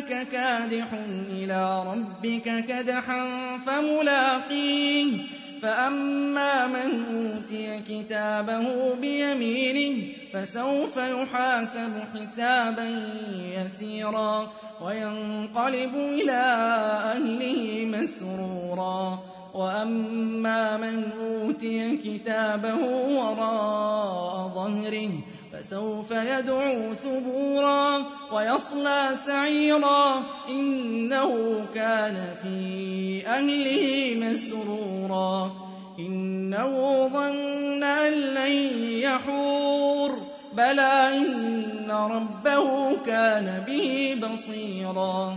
إنك كادح إلى ربك كدحا فملاقيه. فأما من أوتي كتابه بيمينه فسوف يحاسب حسابا يسيرا وينقلب إلى أهله مسرورا. وأما من أوتي كتابه وراء ظهره فسوف يدعو ثبورا ويصلى سعيرا إنه كان في أهله مسرورا إنه ظن أن لن يحور بلى إن ربه كان به بصيرا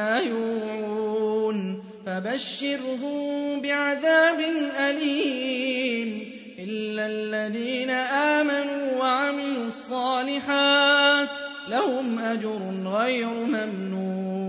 بما يوعون. فبشرهم بعذاب أليم. إلا الذين آمنوا وعملوا الصالحات لهم أجر غير ممنون.